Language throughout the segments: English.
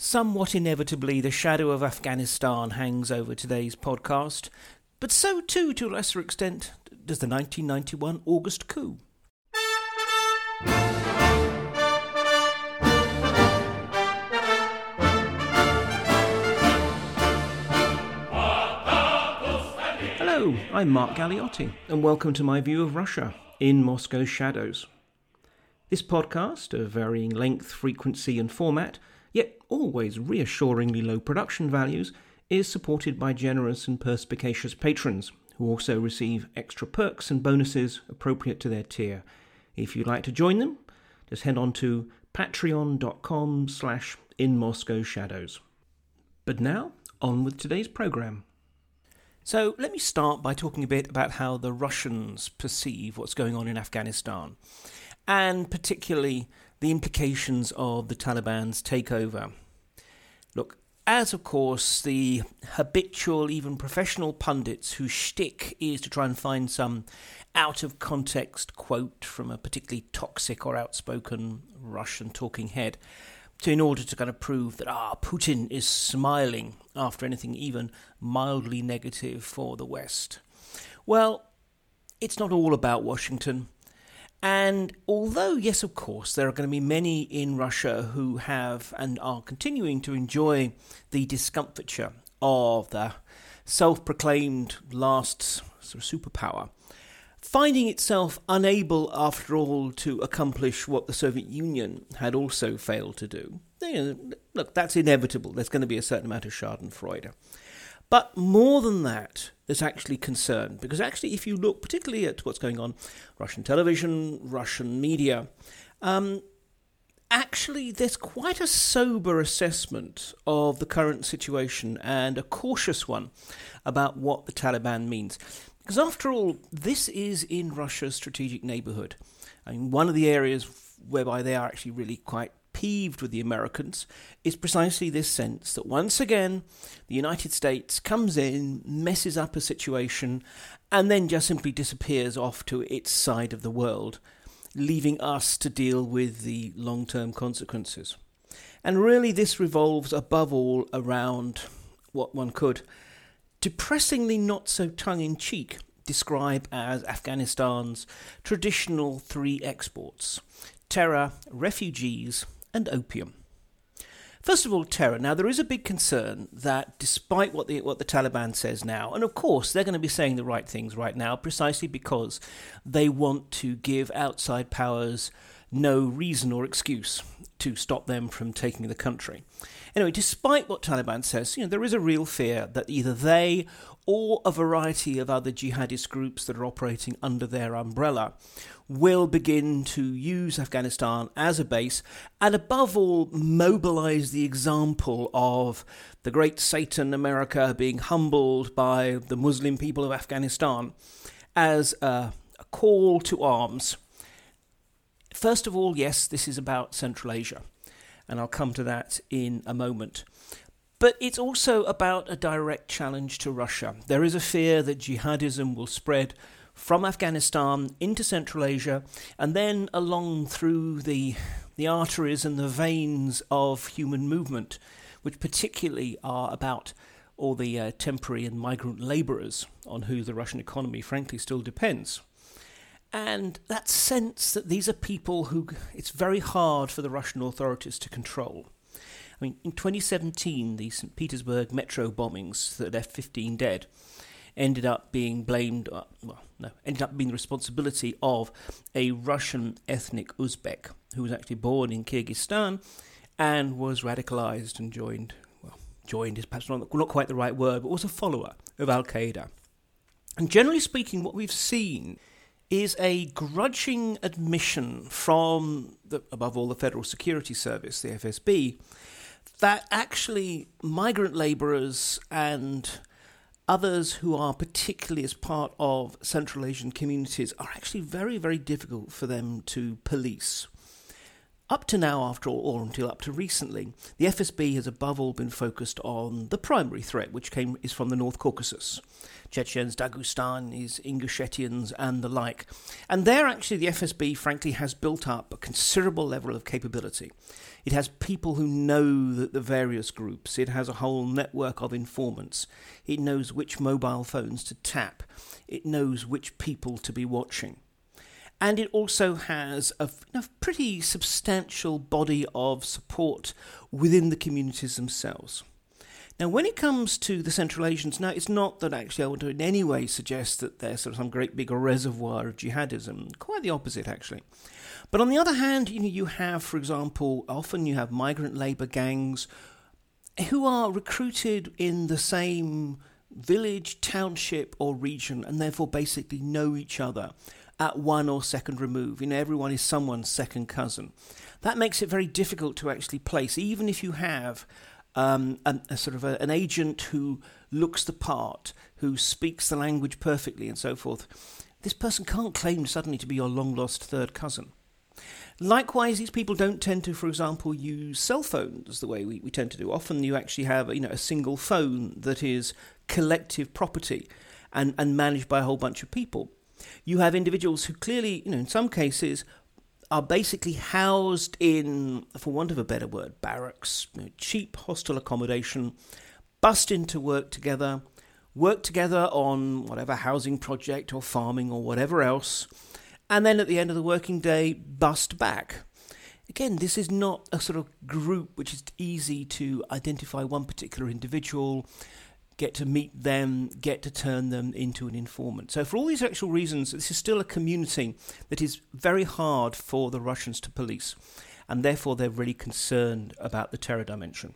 Somewhat inevitably, the shadow of Afghanistan hangs over today's podcast, but so too, to a lesser extent, does the 1991 August coup. Hello, I'm Mark Galeotti, and welcome to my view of Russia in Moscow's shadows. This podcast, of varying length, frequency, and format, yet always reassuringly low production values, is supported by generous and perspicacious patrons who also receive extra perks and bonuses appropriate to their tier. If you'd like to join them, just head on to patreon.com slash in Moscow shadows. But now, on with today's programme. So let me start by talking a bit about how the Russians perceive what's going on in Afghanistan and particularly the implications of the Taliban's takeover. Look, as of course the habitual, even professional pundits whose shtick is to try and find some out of context quote from a particularly toxic or outspoken Russian talking head, to in order to kind of prove that ah Putin is smiling after anything even mildly negative for the West. Well, it's not all about Washington. And although, yes, of course, there are going to be many in Russia who have and are continuing to enjoy the discomfiture of the self proclaimed last sort of superpower, finding itself unable, after all, to accomplish what the Soviet Union had also failed to do. You know, look, that's inevitable. There's going to be a certain amount of Schadenfreude. But more than that, there's actually concern. Because actually, if you look particularly at what's going on, Russian television, Russian media, um, actually, there's quite a sober assessment of the current situation and a cautious one about what the Taliban means. Because after all, this is in Russia's strategic neighborhood. I mean, one of the areas whereby they are actually really quite peeved with the Americans is precisely this sense that once again the United States comes in, messes up a situation, and then just simply disappears off to its side of the world, leaving us to deal with the long term consequences. And really, this revolves above all around what one could depressingly not so tongue in cheek describe as Afghanistan's traditional three exports terror, refugees, and opium. First of all, terror. Now, there is a big concern that despite what the, what the Taliban says now, and of course they're going to be saying the right things right now precisely because they want to give outside powers no reason or excuse to stop them from taking the country. Anyway, despite what Taliban says, you know, there is a real fear that either they or a variety of other jihadist groups that are operating under their umbrella will begin to use Afghanistan as a base and, above all, mobilize the example of the great Satan America being humbled by the Muslim people of Afghanistan as a, a call to arms. First of all, yes, this is about Central Asia, and I'll come to that in a moment. But it's also about a direct challenge to Russia. There is a fear that jihadism will spread from Afghanistan into Central Asia and then along through the, the arteries and the veins of human movement, which particularly are about all the uh, temporary and migrant labourers on who the Russian economy, frankly, still depends. And that sense that these are people who it's very hard for the Russian authorities to control. I mean, in 2017, the St. Petersburg metro bombings that left 15 dead ended up being blamed, uh, well, no, ended up being the responsibility of a Russian ethnic Uzbek who was actually born in Kyrgyzstan and was radicalized and joined, well, joined is perhaps not, not quite the right word, but was a follower of Al Qaeda. And generally speaking, what we've seen is a grudging admission from, the, above all, the Federal Security Service, the FSB, that actually migrant labourers and others who are particularly as part of Central Asian communities are actually very, very difficult for them to police. Up to now, after all, or until up to recently, the FSB has above all been focused on the primary threat, which came is from the North Caucasus. Chechens, Dagestanis, Ingushetians, and the like. And there, actually, the FSB, frankly, has built up a considerable level of capability. It has people who know the, the various groups. It has a whole network of informants. It knows which mobile phones to tap. It knows which people to be watching. And it also has a, a pretty substantial body of support within the communities themselves. Now, when it comes to the Central Asians, now it's not that actually I want to in any way suggest that they're sort of some great big reservoir of jihadism. Quite the opposite, actually. But on the other hand, you know, you have, for example, often you have migrant labour gangs who are recruited in the same village, township, or region, and therefore basically know each other at one or second remove. You know, everyone is someone's second cousin. That makes it very difficult to actually place, even if you have um, a, a, sort of a, an agent who looks the part, who speaks the language perfectly, and so forth. This person can't claim suddenly to be your long lost third cousin. Likewise, these people don't tend to, for example, use cell phones the way we, we tend to do. Often you actually have you know, a single phone that is collective property and, and managed by a whole bunch of people. You have individuals who clearly, you know, in some cases, are basically housed in, for want of a better word, barracks, you know, cheap hostel accommodation, bussed into work together, work together on whatever housing project or farming or whatever else, and then at the end of the working day, bussed back. Again, this is not a sort of group which is easy to identify one particular individual get to meet them, get to turn them into an informant. So, for all these actual reasons, this is still a community that is very hard for the Russians to police, and therefore they're really concerned about the terror dimension.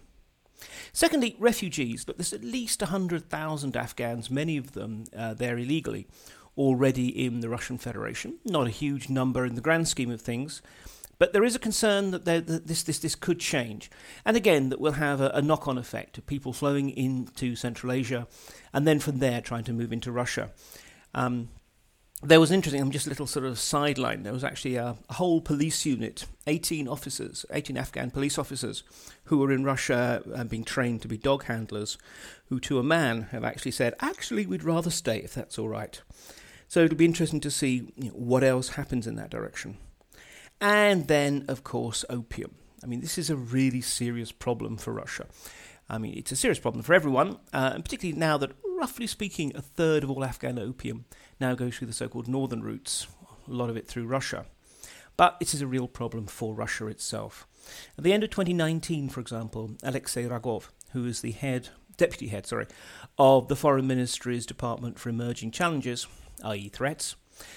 Secondly, refugees. But there's at least 100,000 Afghans, many of them uh, there illegally, already in the Russian Federation. Not a huge number in the grand scheme of things, but there is a concern that, there, that this, this, this could change. And again, that will have a, a knock on effect of people flowing into Central Asia and then from there trying to move into Russia. Um, there was interesting, I'm just a little sort of sideline. There was actually a, a, whole police unit, 18 officers, 18 Afghan police officers, who were in Russia and being trained to be dog handlers, who to a man have actually said, actually, we'd rather stay if that's all right. So it'll be interesting to see you know, what else happens in that direction. And then, of course, opium. I mean, this is a really serious problem for Russia. I mean, it's a serious problem for everyone, uh, and particularly now that, roughly speaking, a third of all Afghan opium now goes through the so called northern routes, a lot of it through Russia. But it is a real problem for Russia itself. At the end of 2019, for example, Alexei Ragov, who is the head, deputy head, sorry, of the Foreign Ministry's Department for Emerging Challenges, i.e., threats,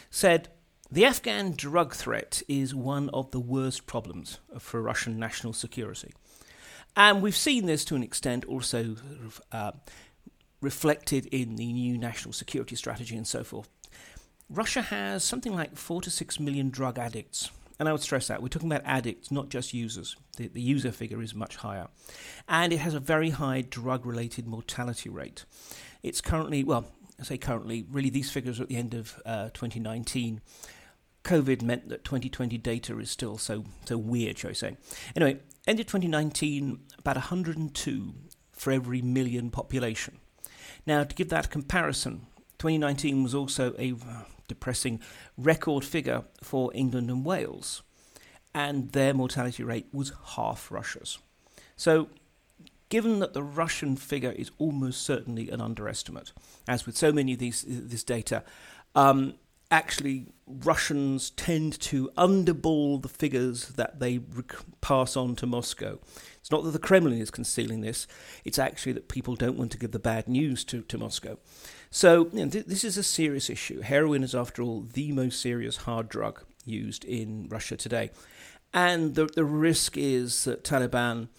said the Afghan drug threat is one of the worst problems for Russian national security. And we've seen this to an extent also uh, reflected in the new national security strategy and so forth. Russia has something like four to six million drug addicts. And I would stress that we're talking about addicts, not just users. The, the user figure is much higher. And it has a very high drug related mortality rate. It's currently, well, I say currently, really these figures are at the end of uh, 2019. COVID meant that 2020 data is still so so weird, shall I say. Anyway, end of 2019, about 102 for every million population. Now, to give that comparison, 2019 was also a depressing record figure for England and Wales, and their mortality rate was half Russia's. So, given that the Russian figure is almost certainly an underestimate, as with so many of these this data, um, actually Russians tend to underball the figures that they rec- pass on to Moscow. It's not that the Kremlin is concealing this, it's actually that people don't want to give the bad news to, to Moscow. So, you know, th- this is a serious issue. Heroin is, after all, the most serious hard drug used in Russia today. And the, the risk is that Taliban,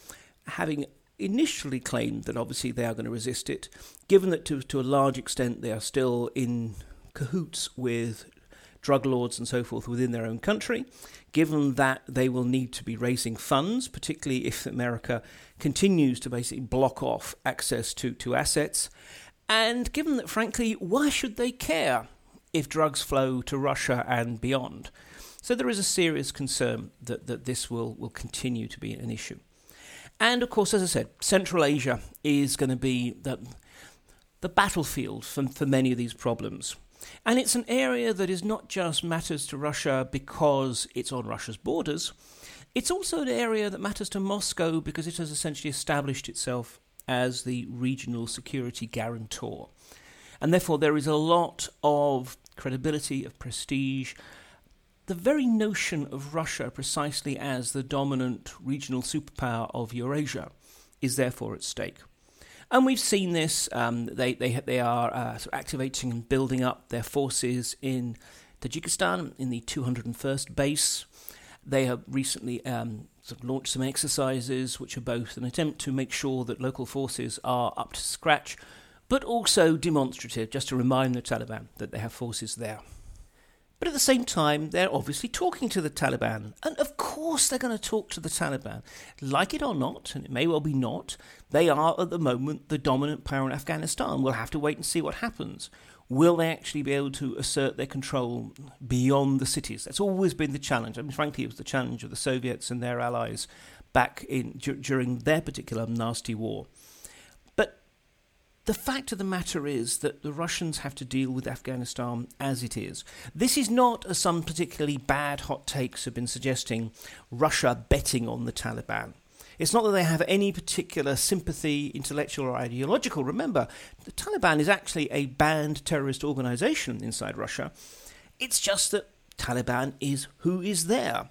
having initially claimed that obviously they are going to resist it, given that to, to a large extent they are still in cahoots with drug lords and so forth within their own country, given that they will need to be raising funds, particularly if America continues to basically block off access to, to assets, and given that, frankly, why should they care if drugs flow to Russia and beyond? So there is a serious concern that, that this will, will continue to be an issue. And of course, as I said, Central Asia is going to be the, the battlefield for, for many of these problems. And it's an area that is not just matters to Russia because it's on Russia's borders. It's also an area that matters to Moscow because it has essentially established itself as the regional security guarantor. And therefore, there is a lot of credibility, of prestige. The very notion of Russia precisely as the dominant regional superpower of Eurasia is therefore at stake. And we've seen this. Um, they, they, they are uh, sort of activating and building up their forces in Tajikistan in the 201st base. They have recently um, sort of launched some exercises which are both an attempt to make sure that local forces are up to scratch, but also demonstrative, just to remind the Taliban that they have forces there. But at the same time, they're obviously talking to the Taliban. And of course, they're going to talk to the Taliban. Like it or not, and it may well be not, they are at the moment the dominant power in Afghanistan. We'll have to wait and see what happens. Will they actually be able to assert their control beyond the cities? That's always been the challenge. I mean, frankly, it was the challenge of the Soviets and their allies back in during their particular nasty war. The fact of the matter is that the Russians have to deal with Afghanistan as it is. This is not, as some particularly bad hot takes have been suggesting, Russia betting on the Taliban. It's not that they have any particular sympathy, intellectual or ideological. Remember, the Taliban is actually a banned terrorist organization inside Russia. It's just that Taliban is who is there.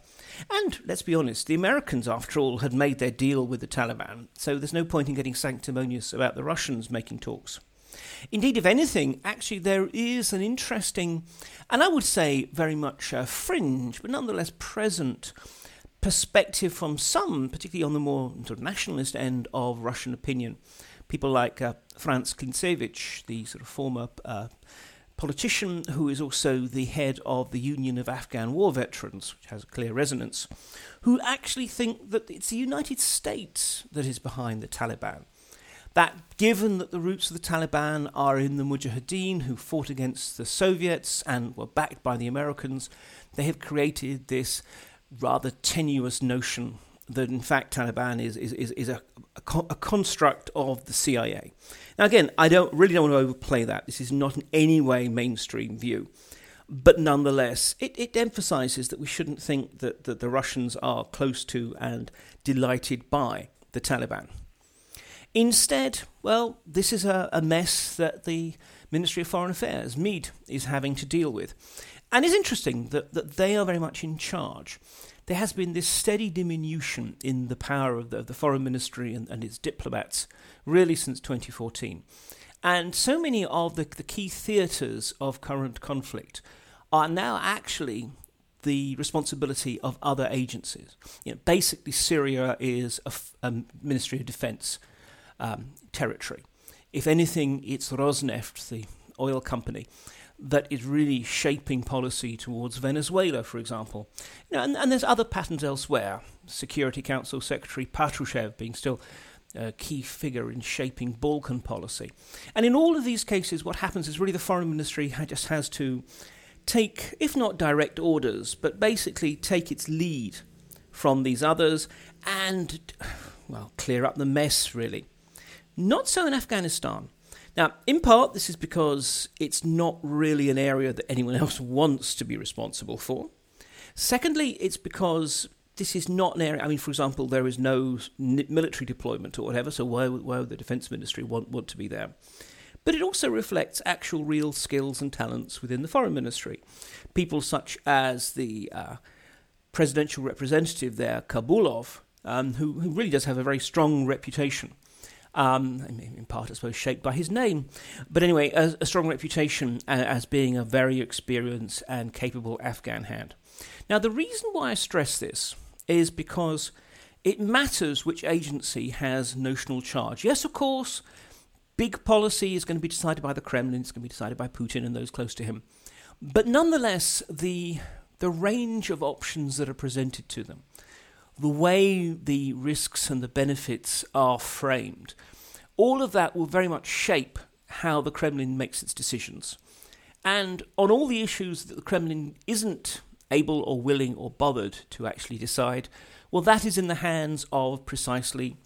And let's be honest, the Americans, after all, had made their deal with the Taliban, so there's no point in getting sanctimonious about the Russians making talks. Indeed, if anything, actually, there is an interesting, and I would say very much a fringe, but nonetheless present perspective from some, particularly on the more sort of nationalist end of Russian opinion. People like uh, Franz Klintsevich, the sort of former uh, politician who is also the head of the Union of Afghan War Veterans, which has a clear resonance, who actually think that it's the United States that is behind the Taliban. That given that the roots of the Taliban are in the Mujahideen who fought against the Soviets and were backed by the Americans, they have created this rather tenuous notion that in fact Taliban is, is, is, is a, a, a, construct of the CIA. Now, again, I don't really don't want to overplay that. This is not in any way mainstream view. But nonetheless, it, it emphasizes that we shouldn't think that, that the Russians are close to and delighted by the Taliban. Instead, well, this is a, a mess that the Ministry of Foreign Affairs, MID, is having to deal with. And it's interesting that, that they are very much in charge there has been this steady diminution in the power of the, the foreign ministry and, and, its diplomats really since 2014. And so many of the, the key theatres of current conflict are now actually the responsibility of other agencies. You know, basically, Syria is a, Ministry of Defence um, territory. If anything, it's Rosneft, the oil company, that is really shaping policy towards Venezuela, for example. You know, and, and there's other patterns elsewhere. Security Council Secretary Patrushev being still a key figure in shaping Balkan policy. And in all of these cases, what happens is really the foreign ministry just has to take, if not direct orders, but basically take its lead from these others and, well, clear up the mess, really. Not so in Afghanistan. Now, in part, this is because it's not really an area that anyone else wants to be responsible for. Secondly, it's because this is not an area. I mean, for example, there is no military deployment or whatever, so why, why would the defence ministry want, want to be there? But it also reflects actual real skills and talents within the foreign ministry. People such as the uh, presidential representative there, Kabulov, um, who, who really does have a very strong reputation um, in part, I suppose, shaped by his name. But anyway, a, a strong reputation as being a very experienced and capable Afghan hand. Now, the reason why I stress this is because it matters which agency has notional charge. Yes, of course, big policy is going to be decided by the Kremlin, it's going to be decided by Putin and those close to him. But nonetheless, the, the range of options that are presented to them, the way the risks and the benefits are framed, all of that will very much shape how the Kremlin makes its decisions. And on all the issues that the Kremlin isn't able or willing or bothered to actually decide, well, that is in the hands of precisely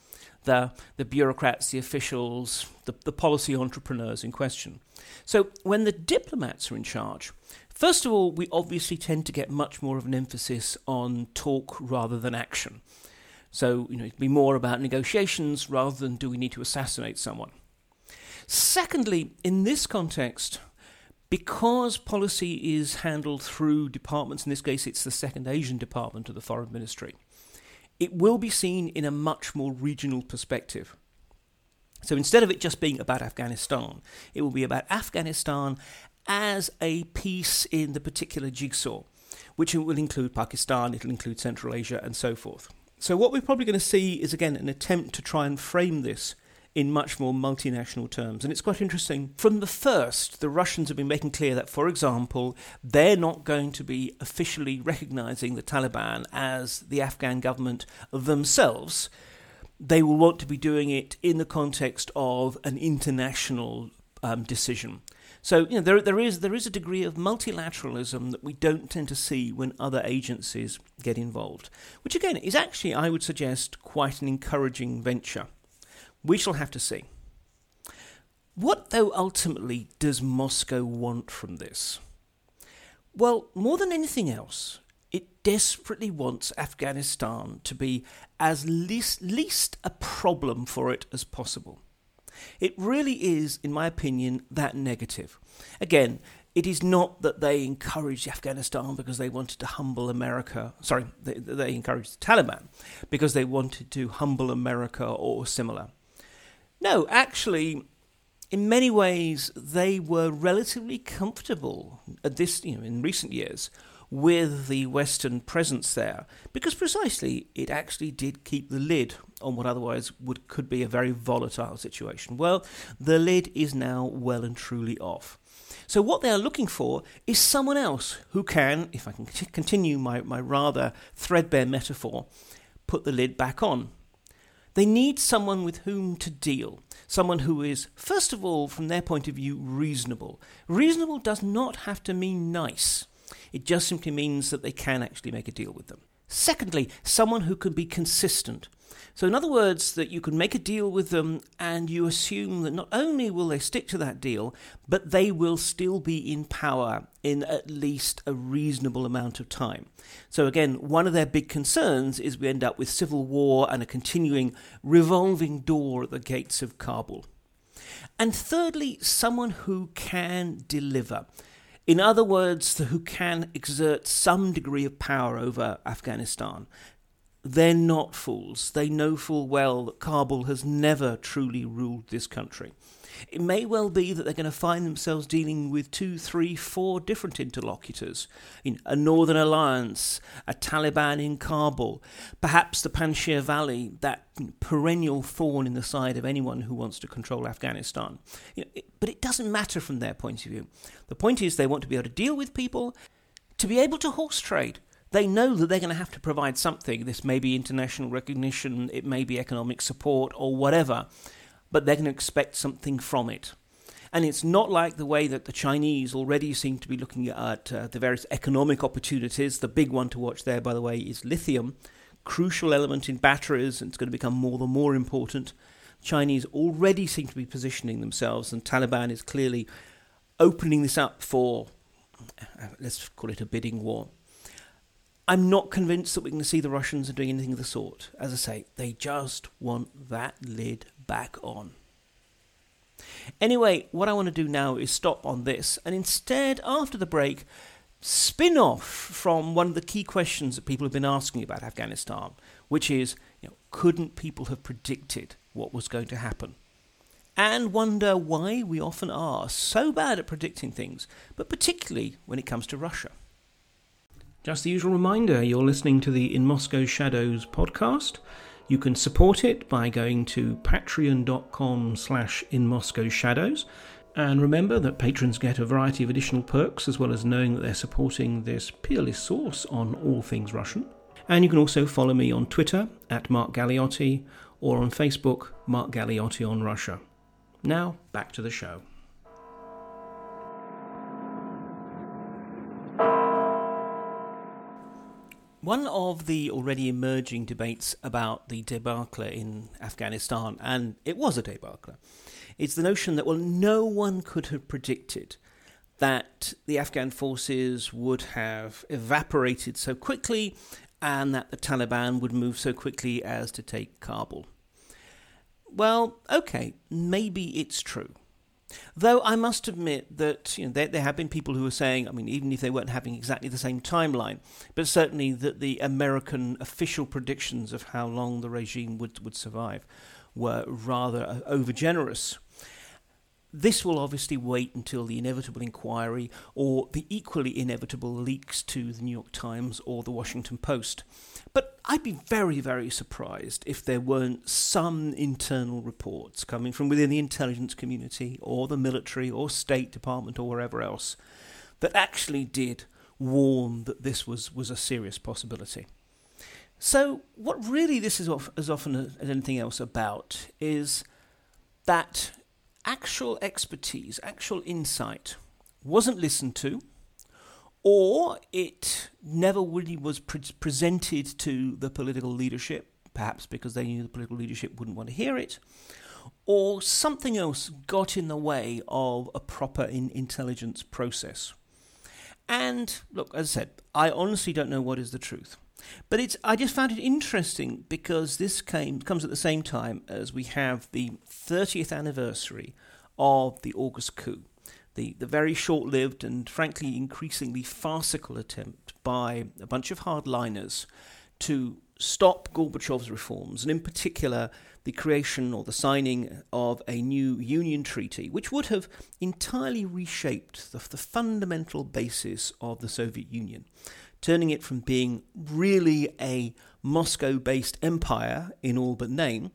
the, the bureaucrats, the officials, the, the policy entrepreneurs in question. So when the diplomats are in charge, First of all, we obviously tend to get much more of an emphasis on talk rather than action. So, you know, it'd be more about negotiations rather than do we need to assassinate someone. Secondly, in this context, because policy is handled through departments, in this case it's the second Asian department of the Foreign Ministry, it will be seen in a much more regional perspective. So instead of it just being about Afghanistan, it will be about Afghanistan as a piece in the particular jigsaw, which will include Pakistan, it'll include Central Asia, and so forth. So, what we're probably going to see is again an attempt to try and frame this in much more multinational terms. And it's quite interesting. From the first, the Russians have been making clear that, for example, they're not going to be officially recognizing the Taliban as the Afghan government themselves. They will want to be doing it in the context of an international um, decision. So you know there there is there is a degree of multilateralism that we don't tend to see when other agencies get involved, which again is actually I would suggest quite an encouraging venture. We shall have to see. What though ultimately does Moscow want from this? Well, more than anything else, it desperately wants Afghanistan to be as least, least a problem for it as possible. It really is, in my opinion, that negative. Again, it is not that they encouraged Afghanistan because they wanted to humble America. Sorry, they, they encouraged the Taliban because they wanted to humble America or similar. No, actually, in many ways, they were relatively comfortable at this, you know, in recent years with the Western presence there, because precisely it actually did keep the lid on what otherwise would could be a very volatile situation. Well, the lid is now well and truly off. So what they are looking for is someone else who can, if I can continue my, my rather threadbare metaphor, put the lid back on. They need someone with whom to deal. Someone who is, first of all, from their point of view, reasonable. Reasonable does not have to mean nice. It just simply means that they can actually make a deal with them. Secondly, someone who can be consistent. So, in other words, that you can make a deal with them and you assume that not only will they stick to that deal, but they will still be in power in at least a reasonable amount of time. So, again, one of their big concerns is we end up with civil war and a continuing revolving door at the gates of Kabul. And thirdly, someone who can deliver. In other words, who can exert some degree of power over Afghanistan. They're not fools. They know full well that Kabul has never truly ruled this country. It may well be that they're going to find themselves dealing with two, three, four different interlocutors in a Northern Alliance, a Taliban in Kabul, perhaps the Panjshir Valley, that perennial thorn in the side of anyone who wants to control Afghanistan. You know, it, but it doesn't matter from their point of view. The point is they want to be able to deal with people, to be able to horse trade. They know that they're going to have to provide something. This may be international recognition, it may be economic support, or whatever but going to expect something from it. And it's not like the way that the Chinese already seem to be looking at uh, the various economic opportunities. The big one to watch there, by the way, is lithium, crucial element in batteries, and it's going to become more and more important. Chinese already seem to be positioning themselves, and Taliban is clearly opening this up for, uh, let's call it a bidding war. I'm not convinced that we can see the Russians are doing anything of the sort. As I say, they just want that lid back on. Anyway, what I want to do now is stop on this and instead, after the break, spin off from one of the key questions that people have been asking about Afghanistan, which is you know, couldn't people have predicted what was going to happen? And wonder why we often are so bad at predicting things, but particularly when it comes to Russia. Just the usual reminder you're listening to the In Moscow Shadows podcast. You can support it by going to patreon.com slash in Moscow Shadows. And remember that patrons get a variety of additional perks as well as knowing that they're supporting this peerless source on all things Russian. And you can also follow me on Twitter at Mark Galeotti or on Facebook, Mark Galeotti on Russia. Now, back to the show. One of the already emerging debates about the debacle in Afghanistan, and it was a debacle, is the notion that, well, no one could have predicted that the Afghan forces would have evaporated so quickly and that the Taliban would move so quickly as to take Kabul. Well, okay, maybe it's true. Though I must admit that you know, there, there have been people who are saying, I mean, even if they weren't having exactly the same timeline, but certainly that the American official predictions of how long the regime would, would survive were rather uh, overgenerous. This will obviously wait until the inevitable inquiry or the equally inevitable leaks to the New York Times or the Washington Post. But I'd be very, very surprised if there weren't some internal reports coming from within the intelligence community or the military or State Department or wherever else that actually did warn that this was, was a serious possibility. So, what really this is as often as anything else about is that actual expertise, actual insight wasn't listened to, or it never really was pre- presented to the political leadership, perhaps because they knew the political leadership wouldn't want to hear it, or something else got in the way of a proper in- intelligence process. And look, as I said, I honestly don't know what is the truth. But it's I just found it interesting because this came comes at the same time as we have the 30th anniversary of the August coup. The, the very short lived and frankly increasingly farcical attempt by a bunch of hardliners to stop Gorbachev's reforms, and in particular the creation or the signing of a new union treaty, which would have entirely reshaped the, the fundamental basis of the Soviet Union turning it from being really a Moscow based empire in all but name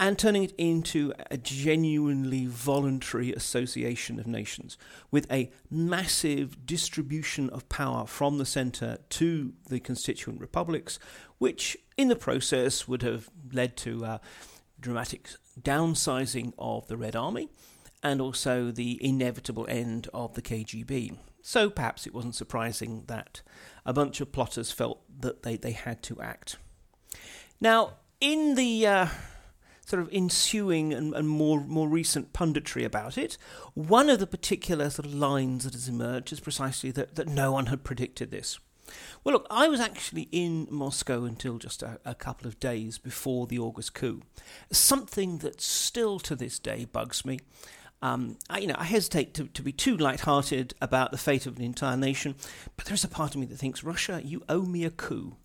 and turning it into a genuinely voluntary association of nations with a massive distribution of power from the centre to the constituent republics, which in the process would have led to a dramatic downsizing of the Red Army and also the inevitable end of the KGB. So perhaps it wasn't surprising that a bunch of plotters felt that they, they had to act. Now, in the uh, sort of ensuing and, and, more more recent punditry about it, one of the particular sort of lines that has emerged is precisely that, that no one had predicted this. Well, look, I was actually in Moscow until just a, a, couple of days before the August coup. Something that still to this day bugs me. Um, I, you know, I hesitate to, to be too light-hearted about the fate of an entire nation, but there's a part of me that thinks, Russia, you owe me a coup.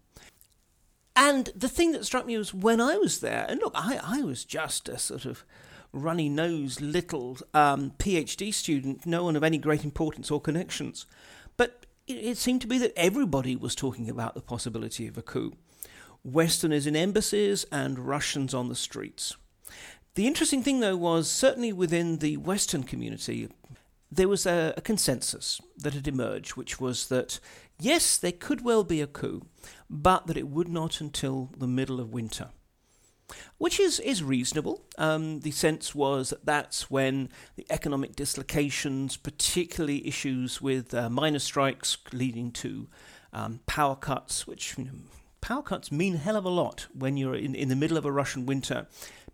And the thing that struck me was when I was there, and look, I, I was just a sort of runny nosed little um, PhD student, no one of any great importance or connections. But it, it seemed to be that everybody was talking about the possibility of a coup. Westerners in embassies and Russians on the streets. The interesting thing, though, was certainly within the Western community, there was a, a, consensus that had emerged, which was that yes, there could well be a coup, but that it would not until the middle of winter. Which is, is reasonable. Um, the sense was that that's when the economic dislocations, particularly issues with uh, miners' strikes leading to um, power cuts, which you know, power cuts mean a hell of a lot when you're in, in the middle of a Russian winter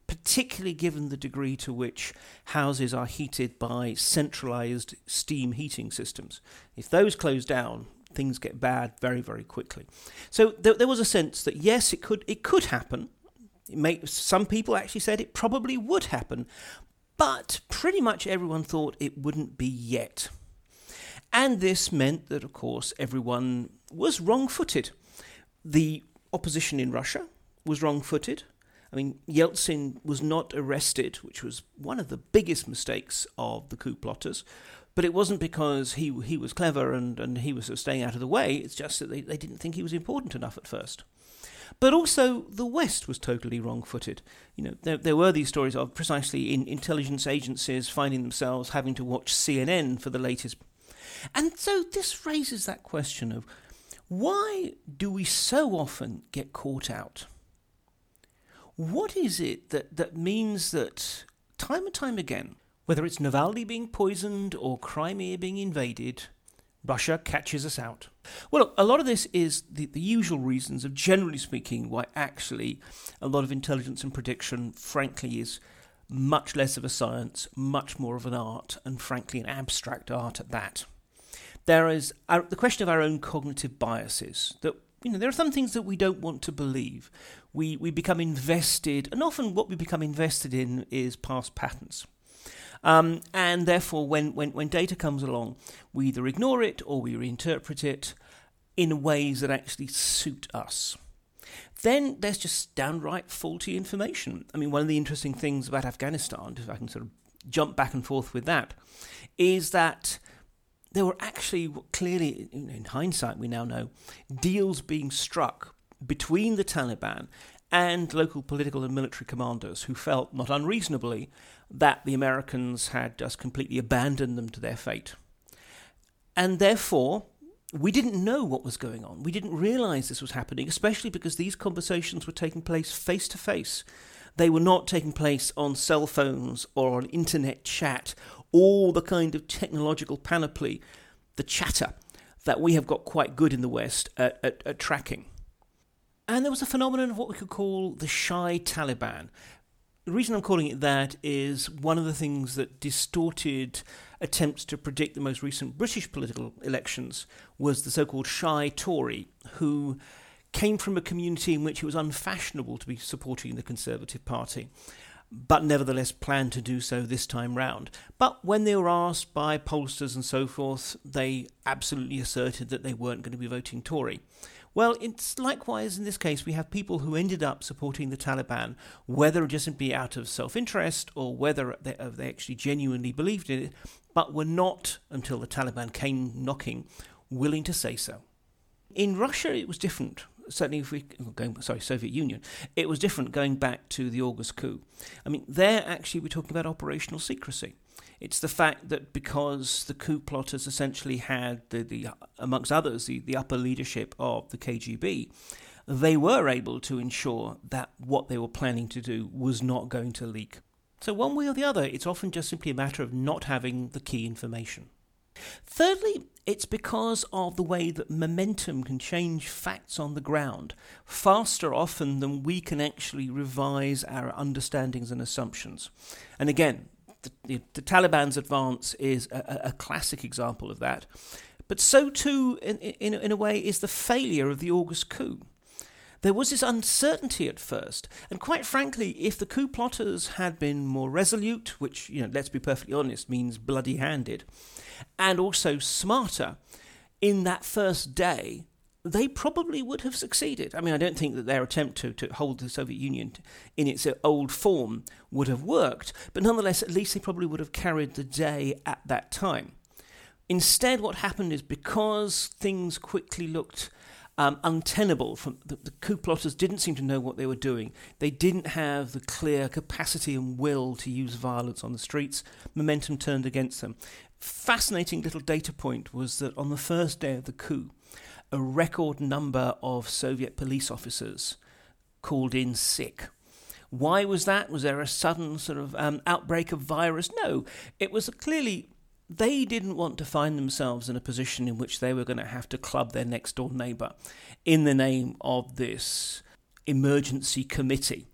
particularly given the degree to which houses are heated by centralized steam heating systems. If those close down, things get bad very, very quickly. So there, there was a sense that yes, it could it could happen. May, some people actually said it probably would happen, but pretty much everyone thought it wouldn't be yet. And this meant that, of course, everyone was wrong footed. The opposition in Russia was wrong footed. I mean, Yeltsin was not arrested, which was one of the biggest mistakes of the coup plotters. But it wasn't because he he was clever and, and he was staying out of the way. It's just that they, they didn't think he was important enough at first. But also, the West was totally wrong footed. You know, there, there were these stories of precisely in intelligence agencies finding themselves having to watch CNN for the latest. And so this raises that question of why do we so often get caught out? What is it that, that means that time and time again, whether it's Navalny being poisoned or Crimea being invaded, Russia catches us out. Well, a lot of this is the, the usual reasons of generally speaking why actually a lot of intelligence and prediction, frankly, is much less of a science, much more of an art, and frankly, an abstract art at that. there is our, the question of our own cognitive biases. That you know, there are some things that we don't want to believe. We we become invested, and often what we become invested in is past patterns. Um, and therefore, when, when, when data comes along, we either ignore it or we reinterpret it in ways that actually suit us. Then there's just downright faulty information. I mean, one of the interesting things about Afghanistan, if I can sort of jump back and forth with that, is that there were actually clearly, in hindsight, we now know, deals being struck between the Taliban and local political and military commanders who felt, not unreasonably, that the Americans had just completely abandoned them to their fate. And therefore, we didn't know what was going on. We didn't realize this was happening, especially because these conversations were taking place face to face. They were not taking place on cell phones or on internet chat, all the kind of technological panoply, the chatter that we have got quite good in the West at, at, at tracking. And there was a phenomenon of what we could call the shy Taliban. The reason I'm calling it that is one of the things that distorted attempts to predict the most recent British political elections was the so called shy Tory, who came from a community in which it was unfashionable to be supporting the Conservative Party, but nevertheless planned to do so this time round. But when they were asked by pollsters and so forth, they absolutely asserted that they weren't going to be voting Tory. Well, it's likewise in this case, we have people who ended up supporting the Taliban, whether it just simply out of self interest or whether they, uh, they actually genuinely believed in it, but were not, until the Taliban came knocking, willing to say so. In Russia, it was different. Certainly, if we oh, going sorry, Soviet Union, it was different going back to the August coup. I mean, there actually we're talking about operational secrecy. It's the fact that because the coup plotters essentially had the, the amongst others the, the upper leadership of the KGB, they were able to ensure that what they were planning to do was not going to leak. So one way or the other, it's often just simply a matter of not having the key information. Thirdly, it's because of the way that momentum can change facts on the ground faster often than we can actually revise our understandings and assumptions. And again, the, the, Taliban's advance is a, a, classic example of that. But so too, in, in, in a way, is the failure of the August coup. There was this uncertainty at first, and quite frankly, if the coup plotters had been more resolute, which, you know, let's be perfectly honest, means bloody handed, and also smarter, in that first day, they probably would have succeeded. I mean, I don't think that their attempt to, to hold the Soviet Union in its old form would have worked, but nonetheless, at least they probably would have carried the day at that time. Instead, what happened is because things quickly looked um, untenable, from the, the coup plotters didn't seem to know what they were doing. They didn't have the clear capacity and will to use violence on the streets. Momentum turned against them. Fascinating little data point was that on the first day of the coup, a record number of Soviet police officers called in sick. Why was that? Was there a sudden sort of um, outbreak of virus? No, it was clearly they didn't want to find themselves in a position in which they were going to have to club their next door neighbour in the name of this emergency committee.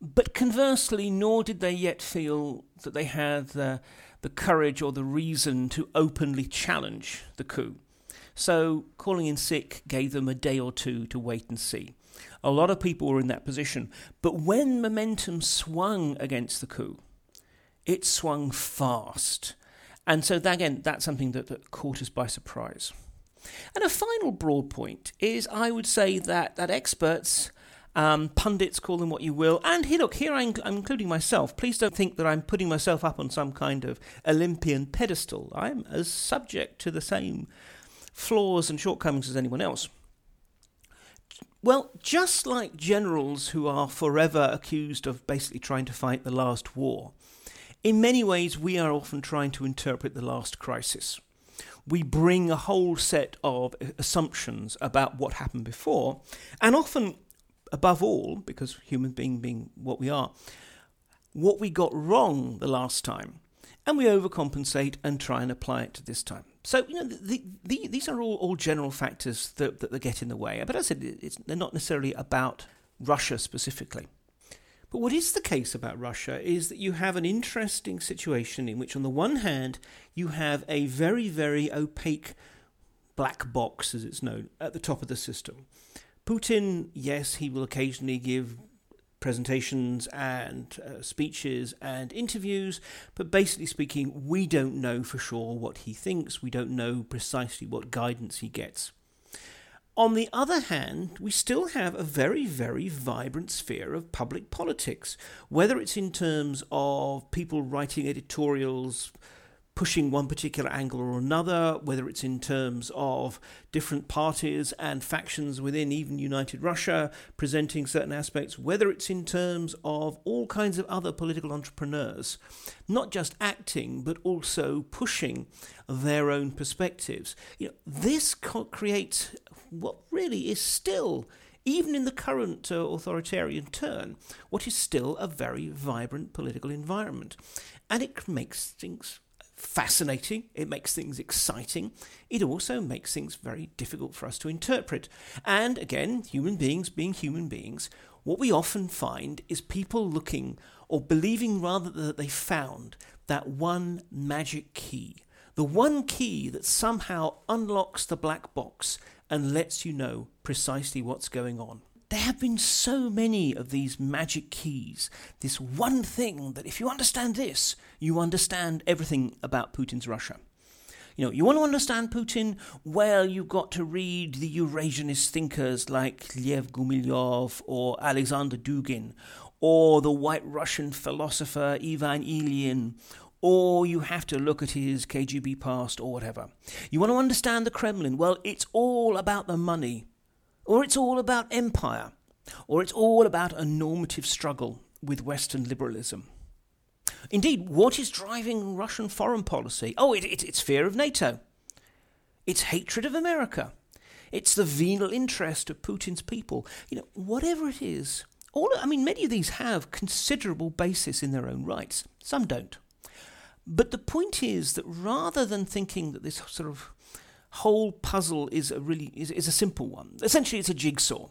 But conversely, nor did they yet feel that they had the, the courage or the reason to openly challenge the coup. So calling in sick gave them a day or two to wait and see. A lot of people were in that position. But when momentum swung against the coup, it swung fast. And so, that, again, that's something that, that caught us by surprise. And a final broad point is I would say that, that experts, um, pundits, call them what you will, and here, look, here I'm, I'm, including myself. Please don't think that I'm putting myself up on some kind of Olympian pedestal. I'm as subject to the same flaws and shortcomings as anyone else. Well, just like generals who are forever accused of basically trying to fight the last war, in many ways we are often trying to interpret the last crisis. We bring a whole set of assumptions about what happened before, and often, above all, because human being being what we are, what we got wrong the last time, and we overcompensate and try and apply it to this time. So you know, the, the, these are all, all general factors that, that, that get in the way. But as I said, they're not necessarily about Russia specifically. But what is the case about Russia is that you have an interesting situation in which, on the one hand, you have a very, very opaque black box, as it's known, at the top of the system. Putin, yes, he will occasionally give presentations and uh, speeches and interviews, but basically speaking, we don't know for sure what he thinks. We don't know precisely what guidance he gets. On the other hand, we still have a very, very vibrant sphere of public politics, whether it's in terms of people writing editorials, pushing one particular angle or another, whether it's in terms of different parties and factions within even United Russia presenting certain aspects, whether it's in terms of all kinds of other political entrepreneurs, not just acting but also pushing their own perspectives. You know, this co- creates what really is still even in the current uh, authoritarian turn, what is still a very vibrant political environment. And it makes things fascinating, it makes things exciting, it also makes things very difficult for us to interpret. And again, human beings being human beings, what we often find is people looking or believing rather that they found that one magic key, the one key that somehow unlocks the black box and lets you know precisely what's going on. There have been so many of these magic keys, this one thing that if you understand this, you understand everything about Putin's Russia. You know, you want to understand Putin? Well, you've got to read the Eurasianist thinkers like Lev Gumilyov or Alexander Dugin, or the White Russian philosopher Ivan Ilyin, or you have to look at his KGB past or whatever. You want to understand the Kremlin? Well, it's all about the money or it's all about empire, or it's all about a normative struggle with Western liberalism. Indeed, what is driving Russian foreign policy? Oh, it, it, it's fear of NATO. It's hatred of America. It's the venal interest of Putin's people. You know, whatever it is, all I mean, many of these have considerable basis in their own rights. Some don't. But the point is that rather than thinking that this sort of whole puzzle is a really is, is a simple one. Essentially, it's a jigsaw,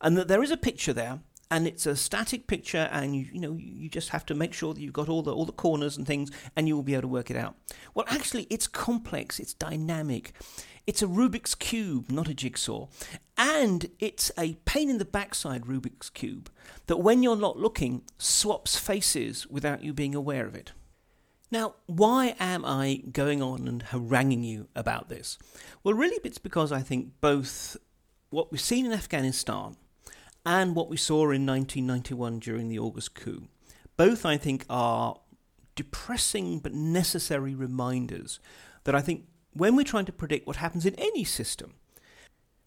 and that there is a picture there, and it's a static picture, and you you know you just have to make sure that you've got all the all the corners and things, and you will be able to work it out. Well, actually, it's complex, it's dynamic. It's a Rubik's cube, not a jigsaw, and it's a pain in the backside Rubik's cube that, when you're not looking, swaps faces without you being aware of it. Now, why am I going on and haranguing you about this? Well, really, it's because I think both what we've seen in Afghanistan and what we saw in 1991 during the August coup, both I think are depressing but necessary reminders that I think when we're trying to predict what happens in any system,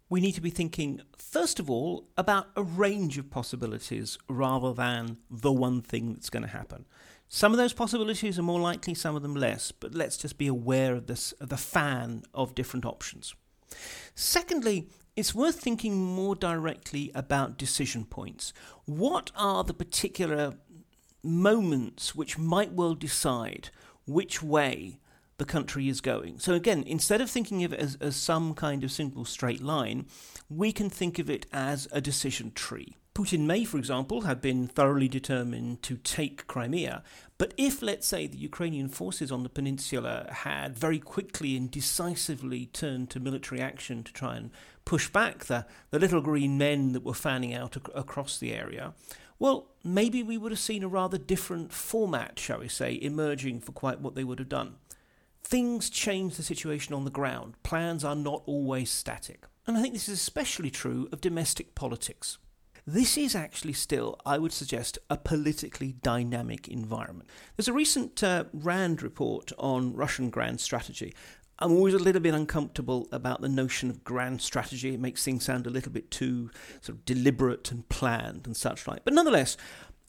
we need to be thinking, first of all, about a range of possibilities rather than the one thing that's going to happen. Some of those possibilities are more likely, some of them less, but let's just be aware of this of the fan of different options. Secondly, it's worth thinking more directly about decision points. What are the particular moments which might well decide which way the country is going? So, again, instead of thinking of it as, as some kind of simple straight line, we can think of it as a decision tree. Putin may, for example, have been thoroughly determined to take Crimea, but if, let's say, the Ukrainian forces on the peninsula had very quickly and decisively turned to military action to try and push back the, the little green men that were fanning out ac- across the area, well, maybe we would have seen a rather different format, shall we say, emerging for quite what they would have done. Things change the situation on the ground. Plans are not always static. And I think this is especially true of domestic politics. This is actually still, I would suggest, a politically dynamic environment. There's a recent uh, RAND report on Russian grand strategy. I'm always a little bit uncomfortable about the notion of grand strategy. It makes things sound a little bit too sort of deliberate and planned and such like. But nonetheless,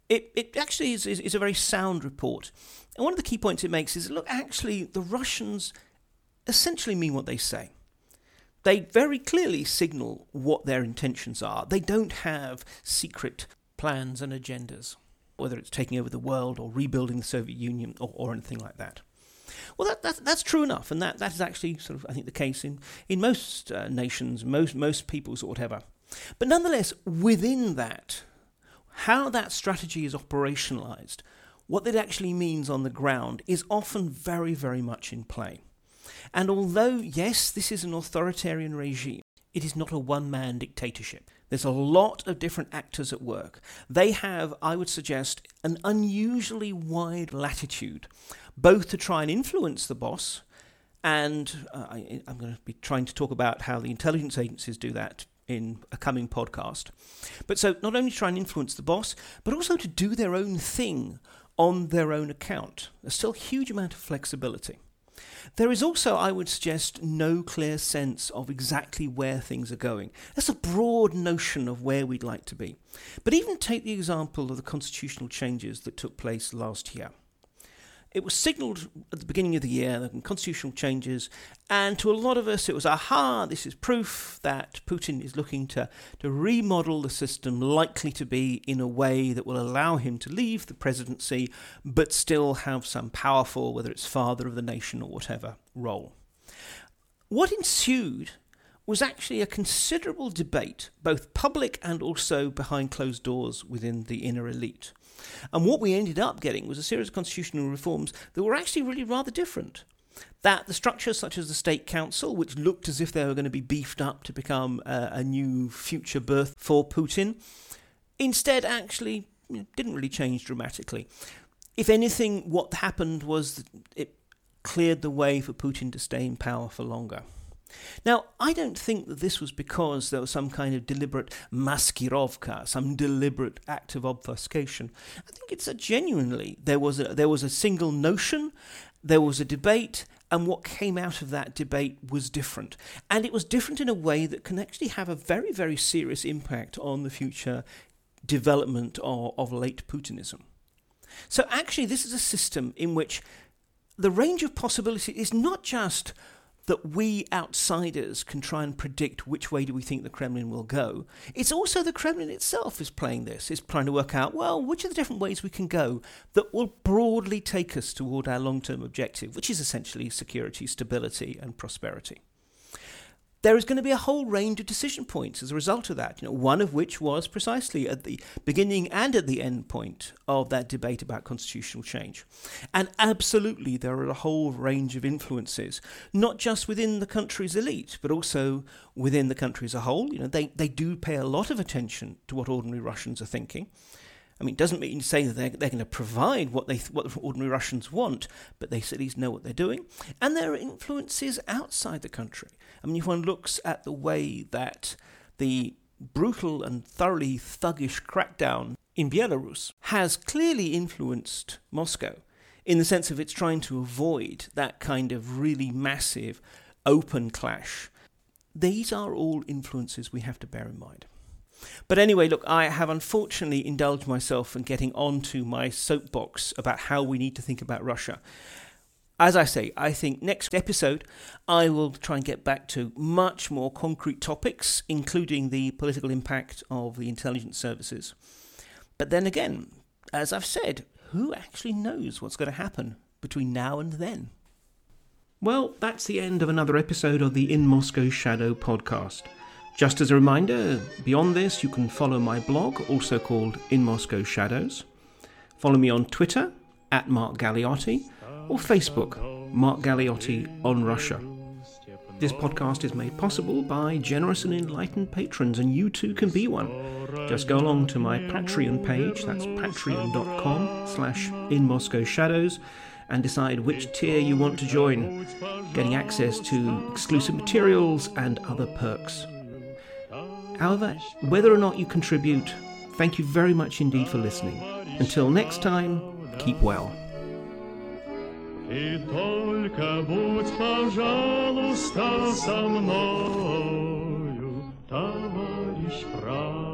it, it actually is, is, is a very sound report. And one of the key points it makes is look, actually, the Russians essentially mean what they say they very clearly signal what their intentions are. They don't have secret plans and agendas, whether it's taking over the world or rebuilding the Soviet Union or, or anything like that. Well, that, that, that's true enough, and that, that is actually sort of, I think, the case in, in most uh, nations, most, most peoples, or whatever. But nonetheless, within that, how that strategy is operationalized, what that actually means on the ground, is often very, very much in play. And although, yes, this is an authoritarian regime, it is not a one man dictatorship. There's a lot of different actors at work. They have, I would suggest, an unusually wide latitude, both to try and influence the boss, and uh, I, I'm going to be trying to talk about how the intelligence agencies do that in a coming podcast. But so not only try and influence the boss, but also to do their own thing on their own account. There's still a huge amount of flexibility. There is also, I would suggest, no clear sense of exactly where things are going. That's a broad notion of where we'd like to be. But even take the example of the constitutional changes that took place last year. It was signalled at the beginning of the year, the constitutional changes, and to a lot of us it was, aha, this is proof that Putin is looking to, to remodel the system, likely to be in a way that will allow him to leave the presidency, but still have some powerful, whether it's father of the nation or whatever, role. What ensued was actually a considerable debate, both public and also behind closed doors within the inner elite. And what we ended up getting was a series of constitutional reforms that were actually really rather different. That the structures such as the State Council, which looked as if they were going to be beefed up to become a, a new future berth for Putin, instead actually didn't really change dramatically. If anything, what happened was it cleared the way for Putin to stay in power for longer. Now, I don't think that this was because there was some kind of deliberate maskirovka, some deliberate act of obfuscation. I think it's a genuinely there was a there was a single notion, there was a debate, and what came out of that debate was different. And it was different in a way that can actually have a very, very serious impact on the future development of, of late Putinism. So actually, this is a system in which the range of possibility is not just that we outsiders can try and predict which way do we think the Kremlin will go. It's also the Kremlin itself is playing this, is trying to work out, well, which are the different ways we can go that will broadly take us toward our long term objective, which is essentially security, stability, and prosperity there is going to be a whole range of decision points as a result of that. You know, one of which was precisely at the beginning and at the end point of that debate about constitutional change. And absolutely, there are a whole range of influences, not just within the country's elite, but also within the country as a whole. You know, they, they do pay a lot of attention to what ordinary Russians are thinking. I mean, it doesn't mean to say that they're, they're going to provide what they what ordinary Russians want, but they at least know what they're doing. And there are influences outside the country. I mean, if one looks at the way that the brutal and thoroughly thuggish crackdown in Belarus has clearly influenced Moscow in the sense of it's trying to avoid that kind of really massive open clash. These are all influences we have to bear in mind. But anyway, look, I have unfortunately indulged myself in getting onto my soapbox about how we need to think about Russia. As I say, I think next episode I will try and get back to much more concrete topics, including the political impact of the intelligence services. But then again, as I've said, who actually knows what's going to happen between now and then? Well, that's the end of another episode of the In Moscow Shadow podcast. Just as a reminder, beyond this, you can follow my blog, also called In Moscow Shadows. Follow me on Twitter, at Mark Galeotti, or Facebook, Mark Galeotti on Russia. This podcast is made possible by generous and enlightened patrons, and you too can be one. Just go along to my Patreon page, that's patreon.com slash in Moscow Shadows, and decide which tier you want to join, getting access to exclusive materials and other perks. However, whether or not you contribute, thank you very much indeed for listening. Until next time, keep well. И только будь, пожалуйста, со мною, товарищ прав.